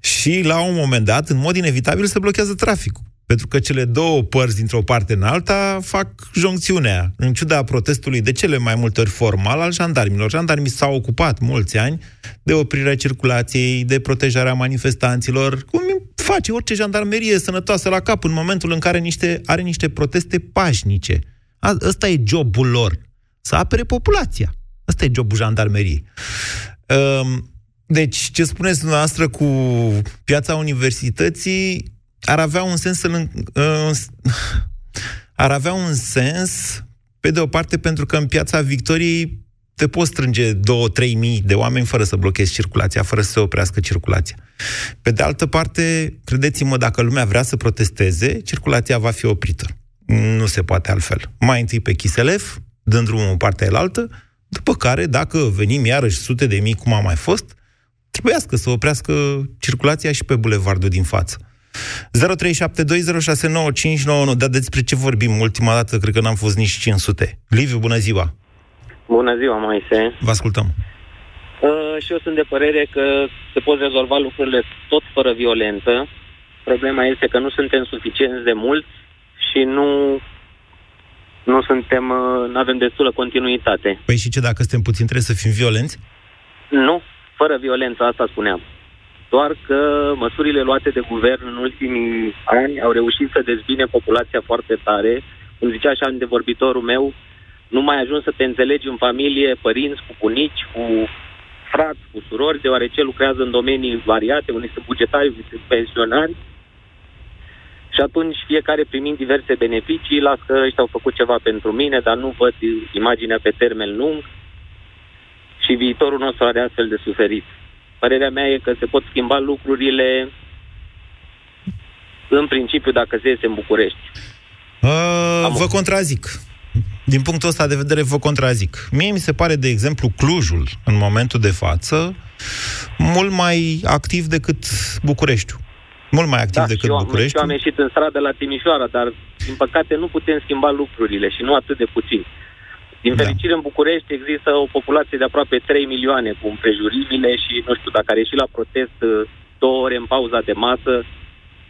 Și la un moment dat, în mod inevitabil, se blochează traficul. Pentru că cele două părți dintr-o parte în alta fac joncțiunea, în ciuda protestului de cele mai multe ori formal al jandarmilor. Jandarmii s-au ocupat mulți ani de oprirea circulației, de protejarea manifestanților, cum face orice jandarmerie sănătoasă la cap în momentul în care niște, are niște proteste pașnice. A, ăsta e jobul lor, să apere populația. Ăsta e jobul jandarmeriei. Um, deci, ce spuneți dumneavoastră cu piața universității ar avea un sens să uh, ar avea un sens pe de o parte pentru că în piața Victoriei te poți strânge 2-3 mii de oameni fără să blochezi circulația, fără să se oprească circulația. Pe de altă parte, credeți-mă, dacă lumea vrea să protesteze, circulația va fi oprită. Nu se poate altfel. Mai întâi pe Chiselef, dând drumul în partea elaltă, după care, dacă venim iarăși sute de mii, cum a mai fost, trebuiască să oprească circulația și pe bulevardul din față. 0372069599. Dar despre ce vorbim? Ultima dată cred că n-am fost nici 500. Liviu, bună ziua! Bună ziua, Moise! Vă ascultăm! Uh, și eu sunt de părere că se pot rezolva lucrurile tot fără violență. Problema este că nu suntem suficienți de mulți și nu nu suntem, uh, nu avem destulă continuitate. Păi și ce, dacă suntem puțin, trebuie să fim violenți? Nu, fără violență, asta spuneam doar că măsurile luate de guvern în ultimii ani au reușit să dezbine populația foarte tare. Cum zicea așa de vorbitorul meu, nu mai ajungi să te înțelegi în familie, părinți, cu bunici, cu frați, cu surori, deoarece lucrează în domenii variate, unii sunt bugetari, unii sunt pensionari. Și atunci fiecare primind diverse beneficii, las că ăștia au făcut ceva pentru mine, dar nu văd imaginea pe termen lung și viitorul nostru are astfel de suferit. Părerea mea e că se pot schimba lucrurile în principiu dacă se iese în București. Uh, vă contrazic. Din punctul ăsta de vedere vă contrazic. Mie mi se pare, de exemplu, Clujul, în momentul de față, mult mai activ decât Bucureștiul. Mult mai activ da, decât eu, Bucureștiul. Eu am ieșit în stradă la Timișoara, dar, din păcate, nu putem schimba lucrurile și nu atât de puțin. Din da. fericire, în București există o populație de aproape 3 milioane cu împrejurimile și, nu știu, dacă are ieșit la protest două ore în pauza de masă,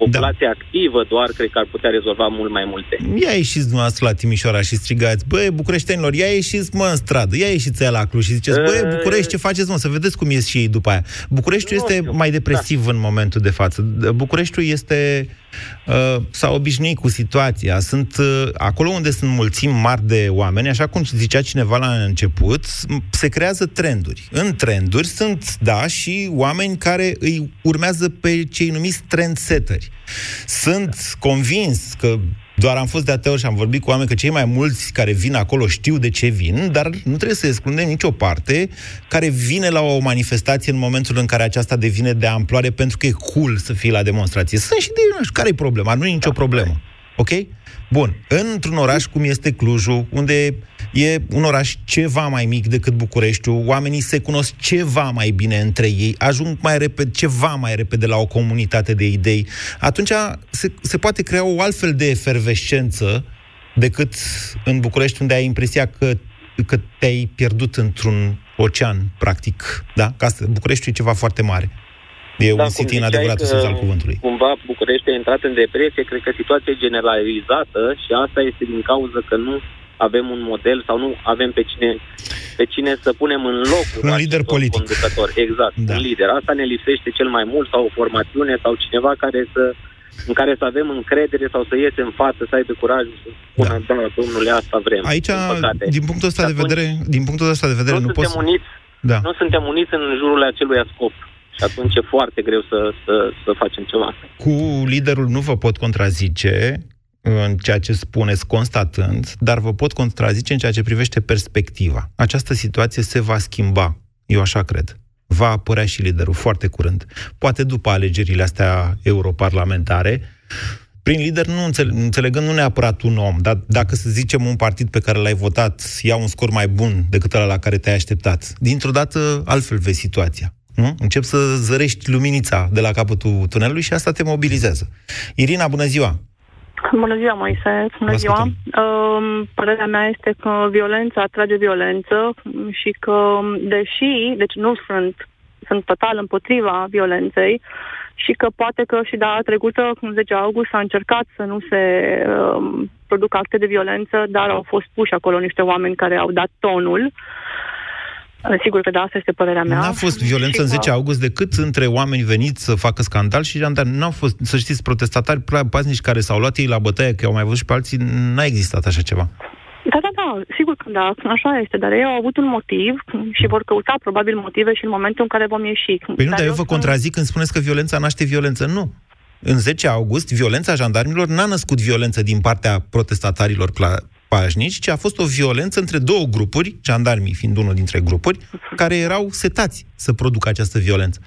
populația da. activă doar cred că ar putea rezolva mult mai multe. Ia ieșiți dumneavoastră la Timișoara și strigați, băi, bucureștenilor, ia ieșiți, mă, în stradă, ia ieșiți la Cluj și ziceți, băi, București, ce faceți, mă, să vedeți cum ies și ei după aia. Bucureștiul este știu. mai depresiv da. în momentul de față. Bucureștiul este uh, s-a obișnuit cu situația. Sunt uh, acolo unde sunt mulțimi mari de oameni, așa cum zicea cineva la început, se creează trenduri. În trenduri sunt, da, și oameni care îi urmează pe cei numiți trendsetteri. Sunt convins că doar am fost de atâtea ori și am vorbit cu oameni că cei mai mulți care vin acolo știu de ce vin, dar nu trebuie să excludem nicio parte care vine la o manifestație în momentul în care aceasta devine de amploare pentru că e cool să fie la demonstrație. Sunt și de nu știu, care e problema? Nu e nicio problemă. Ok? Bun. Într-un oraș cum este Clujul, unde e un oraș ceva mai mic decât Bucureștiul, oamenii se cunosc ceva mai bine între ei, ajung mai repede, ceva mai repede la o comunitate de idei, atunci se, se poate crea o altfel de efervescență decât în București, unde ai impresia că, că te-ai pierdut într-un ocean, practic. Da? Ca asta, Bucureștiul e ceva foarte mare. E da, un city în adevăratul sens al cuvântului. Cumva București a intrat în depresie, cred că situația e generalizată și asta este din cauza că nu avem un model sau nu avem pe cine, pe cine să punem în loc un lider politic. Conducător. Exact, da. un lider. Asta ne lipsește cel mai mult sau o formațiune sau cineva care să în care să avem încredere sau să iese în față, să aibă curaj să spună, da, da domnule, asta vrem. Aici, din, din punctul ăsta de vedere, din punctul ăsta de vedere, nu, nu suntem poți... uniți, da. nu suntem uniți în jurul acelui scop. Și atunci e foarte greu să, să, să facem ceva. Cu liderul nu vă pot contrazice în ceea ce spuneți constatând, dar vă pot contrazice în ceea ce privește perspectiva. Această situație se va schimba, eu așa cred. Va apărea și liderul foarte curând. Poate după alegerile astea europarlamentare, prin lider nu înțeleg, înțelegând nu neapărat un om, dar dacă să zicem un partid pe care l-ai votat ia un scor mai bun decât ăla la care te-ai așteptat, dintr-o dată altfel vezi situația. Nu? Încep să zărești luminița de la capătul tunelului și asta te mobilizează. Irina, bună ziua! Bună ziua, Moiseț. Bună Vă ziua. Uh, părerea mea este că violența atrage violență și că, deși, deci nu sunt, sunt total împotriva violenței și că poate că și data trecută, în 10 august, s-a încercat să nu se uh, producă acte de violență, dar au fost puși acolo niște oameni care au dat tonul. Uh, Sigur că da, asta este părerea mea. N-a fost violență în 10 august decât între oameni veniți să facă scandal și jandarmi. N-au fost, să știți, protestatari paznici care s-au luat ei la bătaie, că au mai văzut și pe alții, n-a existat așa ceva. Da, da, da, sigur că da, așa este, dar ei au avut un motiv și vor căuta probabil motive și în momentul în care vom ieși. Păi nu, dar, dar eu vă spun... contrazic când spuneți că violența naște violență. Nu. În 10 august, violența jandarmilor n-a născut violență din partea protestatarilor pașnici, ci a fost o violență între două grupuri, jandarmii fiind unul dintre grupuri, care erau setați să producă această violență.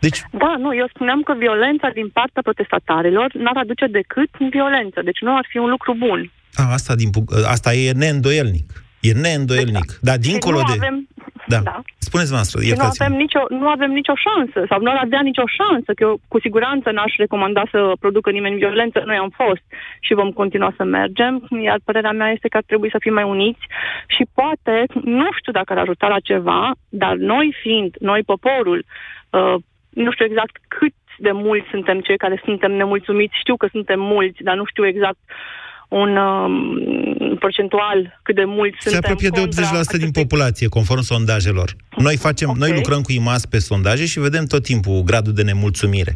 Deci... Da, nu, eu spuneam că violența din partea protestatarilor n-ar aduce decât violență, deci nu ar fi un lucru bun. A, asta, din, asta e neîndoielnic. E neîndoielnic. Exact. Dar dincolo de... Avem da. da. Spuneți noastră, nu avem, nicio, nu avem nicio șansă, sau nu ar avea nicio șansă, că eu cu siguranță n-aș recomanda să producă nimeni violență. Noi am fost și vom continua să mergem, iar părerea mea este că ar trebui să fim mai uniți și poate, nu știu dacă ar ajuta la ceva, dar noi fiind, noi poporul, uh, nu știu exact cât de mulți suntem cei care suntem nemulțumiți, știu că suntem mulți, dar nu știu exact uh, un um, procentual cât de mult Se suntem apropie de 80% din populație, conform sondajelor. Noi facem, okay. noi lucrăm cu IMAS pe sondaje și vedem tot timpul gradul de nemulțumire.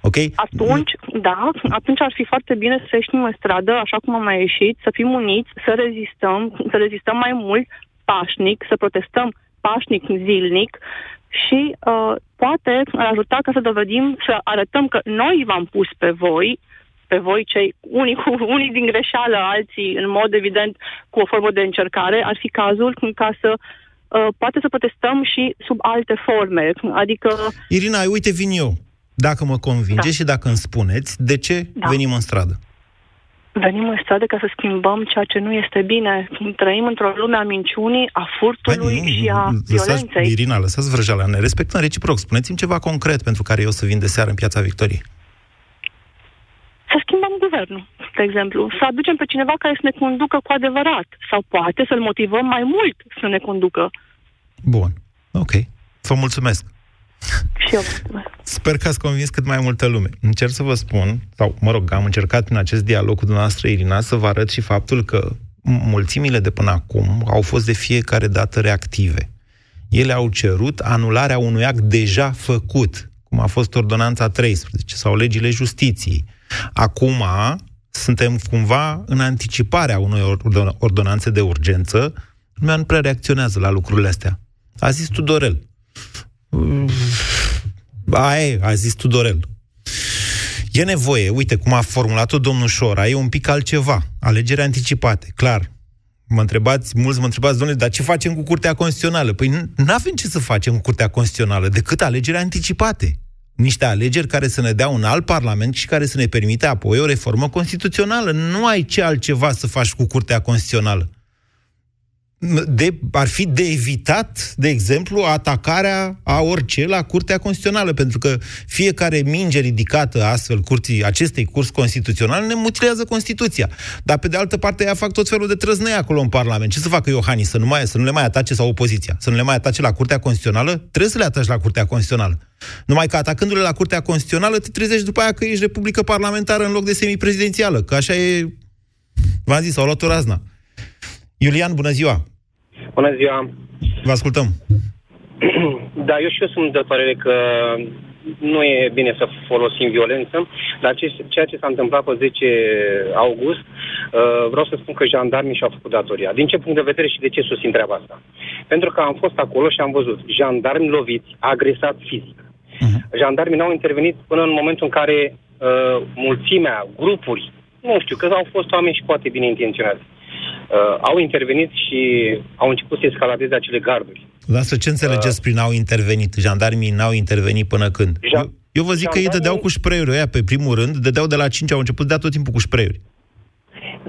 Ok? Atunci, da, atunci ar fi foarte bine să ieșim în stradă, așa cum am mai ieșit, să fim uniți, să rezistăm, să rezistăm mai mult, pașnic, să protestăm pașnic zilnic și uh, poate ar ajuta ca să dovedim, să arătăm că noi v-am pus pe voi, pe voi cei unii, cu, unii din greșeală, alții în mod evident cu o formă de încercare, ar fi cazul ca să uh, poate să protestăm și sub alte forme. Adică... Irina, uite, vin eu. Dacă mă convinge da. și dacă îmi spuneți, de ce da. venim în stradă? Venim în stradă ca să schimbăm ceea ce nu este bine. Trăim într-o lume a minciunii, a furtului Hai, nu, și a lăsați, violenței. Irina, lăsați vrăjeala, ne respectăm reciproc. Spuneți-mi ceva concret pentru care eu să vin de seară în Piața Victoriei. Să schimbăm guvernul, de exemplu. Să aducem pe cineva care să ne conducă cu adevărat. Sau poate să-l motivăm mai mult să ne conducă. Bun. Ok. Vă mulțumesc. Și eu Sper că ați convins cât mai multă lume. Încerc să vă spun, sau mă rog, am încercat prin acest dialog cu dumneavoastră, Irina, să vă arăt și faptul că mulțimile de până acum au fost de fiecare dată reactive. Ele au cerut anularea unui act deja făcut, cum a fost ordonanța 13 sau legile justiției. Acum suntem cumva în anticiparea unei ordonanțe de urgență. Lumea nu prea reacționează la lucrurile astea. A zis Tudorel. Aia a zis Tudorel. E nevoie, uite cum a formulat-o domnul Șora, e un pic altceva. Alegeri anticipate, clar. Mă întrebați, mulți mă întrebați, domnule, dar ce facem cu Curtea Constituțională? Păi nu avem ce să facem cu Curtea Constituțională decât alegeri anticipate. Niște alegeri care să ne dea un alt parlament și care să ne permite apoi o reformă constituțională. Nu ai ce altceva să faci cu Curtea Constituțională de, ar fi de evitat, de exemplu, atacarea a orice la Curtea Constituțională, pentru că fiecare minge ridicată astfel curții acestei curs constituționale ne mutilează Constituția. Dar, pe de altă parte, ea fac tot felul de trăznăi acolo în Parlament. Ce să facă Iohannis? Să nu, mai, să nu le mai atace sau opoziția? Să nu le mai atace la Curtea Constituțională? Trebuie să le ataci la Curtea Constituțională. Numai că atacându-le la Curtea Constituțională, te trezești după aia că ești republică parlamentară în loc de semiprezidențială. Că așa e... V-am zis, au luat o razna. Iulian, bună ziua! Bună ziua! Vă ascultăm! Da, eu și eu sunt de părere că nu e bine să folosim violență, dar ceea ce s-a întâmplat pe 10 august, uh, vreau să spun că jandarmii și-au făcut datoria. Din ce punct de vedere și de ce susțin treaba asta? Pentru că am fost acolo și am văzut jandarmi loviți, agresat fizic. Uh-huh. Jandarmii n-au intervenit până în momentul în care uh, mulțimea, grupuri, nu știu, că au fost oameni și poate bine intenționați, uh, au intervenit și au început să escaladeze acele garduri. Lasă, ce înțelegeți uh, prin au intervenit? Jandarmii n-au intervenit până când? Ja, eu, eu vă zic jandarmii... că ei dădeau cu spray-uri ăia pe primul rând, dădeau de la 5, au început să dea tot timpul cu spray-uri.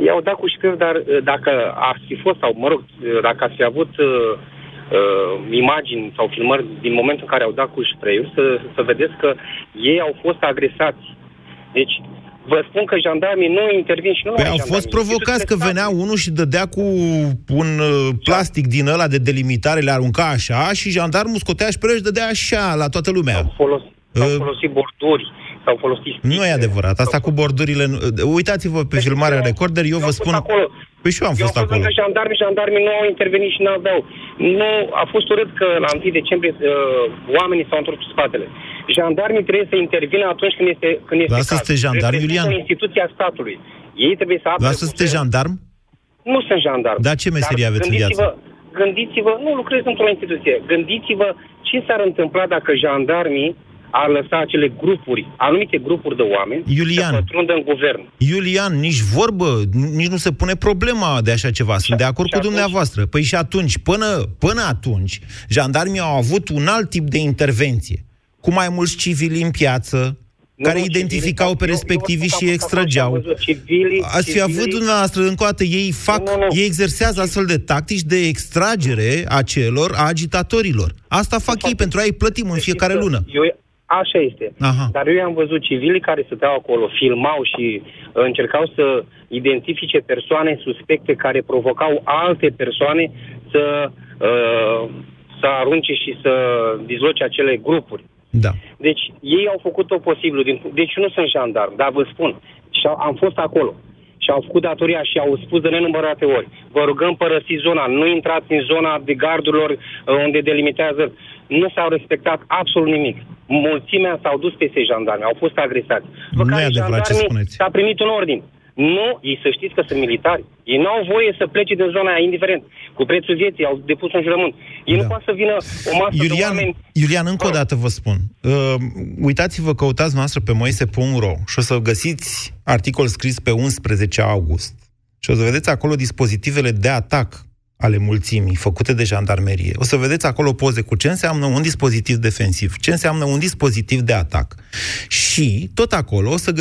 I-au dat cu spray dar uh, dacă ar fi fost, sau mă rog, uh, dacă ați fi avut uh, uh, imagini sau filmări din momentul în care au dat cu spray să, să vedeți că ei au fost agresați. Deci, Vă spun că jandarmii nu intervin și nu păi au fost provocați că venea unul și dădea cu un uh, plastic din ăla de delimitare, le arunca așa și jandarmul scotea și și dădea așa la toată lumea. Au folosit, uh, au folosit borduri, s-au folosit... Nu e adevărat. Asta cu bordurile... Uitați-vă pe deci, filmarea recorder, eu vă spun... Acolo. Păi și eu am fost eu acolo. Că jandarmii, jandarmii nu au intervenit și nu aveau. Nu, a fost urât că la 1 decembrie uh, oamenii s-au întors spatele. Jandarmii trebuie să intervină atunci când este, când este Lasă să jandarm, Iulian? instituția statului. Ei trebuie să apere... Lasă să jandarm? Nu sunt jandarm. Dar ce meserie aveți în viață? Gândiți-vă, nu lucrez într-o instituție, gândiți-vă ce s-ar întâmpla dacă jandarmii ar lăsa acele grupuri, anumite grupuri de oameni Iulian, să pătrundă în guvern. Iulian, nici vorbă, nici nu se pune problema de așa ceva. Sunt și de acord cu atunci... dumneavoastră. Păi și atunci, până, până atunci, jandarmii au avut un alt tip de intervenție. Cu mai mulți civili în piață, nu, care identificau pe respectivii și extrageau. Ați fi avut dumneavoastră, încă o dată, ei fac, nu, nu, ei exersează astfel de tactici de extragere a celor, a agitatorilor. Asta fac ei, pentru a-i plătim în fiecare lună. Eu, Așa este. Aha. Dar eu am văzut civili care stăteau acolo, filmau și uh, încercau să identifice persoane suspecte care provocau alte persoane să, uh, să arunce și să dizloce acele grupuri. Da. Deci ei au făcut tot posibilul. Deci nu sunt jandarm, dar vă spun, și am fost acolo și au făcut datoria și au spus de nenumărate ori, vă rugăm părăsiți zona, nu intrați în zona de gardurilor uh, unde delimitează, nu s-au respectat absolut nimic. Mulțimea s-au dus peste jandarmi, au fost agresați. După Nu care e adevărat ce jandarmii spuneți. s-a primit un ordin. Nu, ei să știți că sunt militari. Ei nu au voie să plece din zona aia, indiferent. Cu prețul vieții, au depus un jurământ. Ei Da. nu poate să vină o masă de Iulian, oameni... Iulian, încă o dată vă spun. Uh, uitați-vă, căutați noastră pe moise.ro și o să găsiți articol scris pe 11 august. Și o să vedeți acolo dispozitivele de atac ale mulțimii făcute de jandarmerie. O să vedeți acolo poze cu ce înseamnă un dispozitiv defensiv, ce înseamnă un dispozitiv de atac. Și tot acolo o să găsiți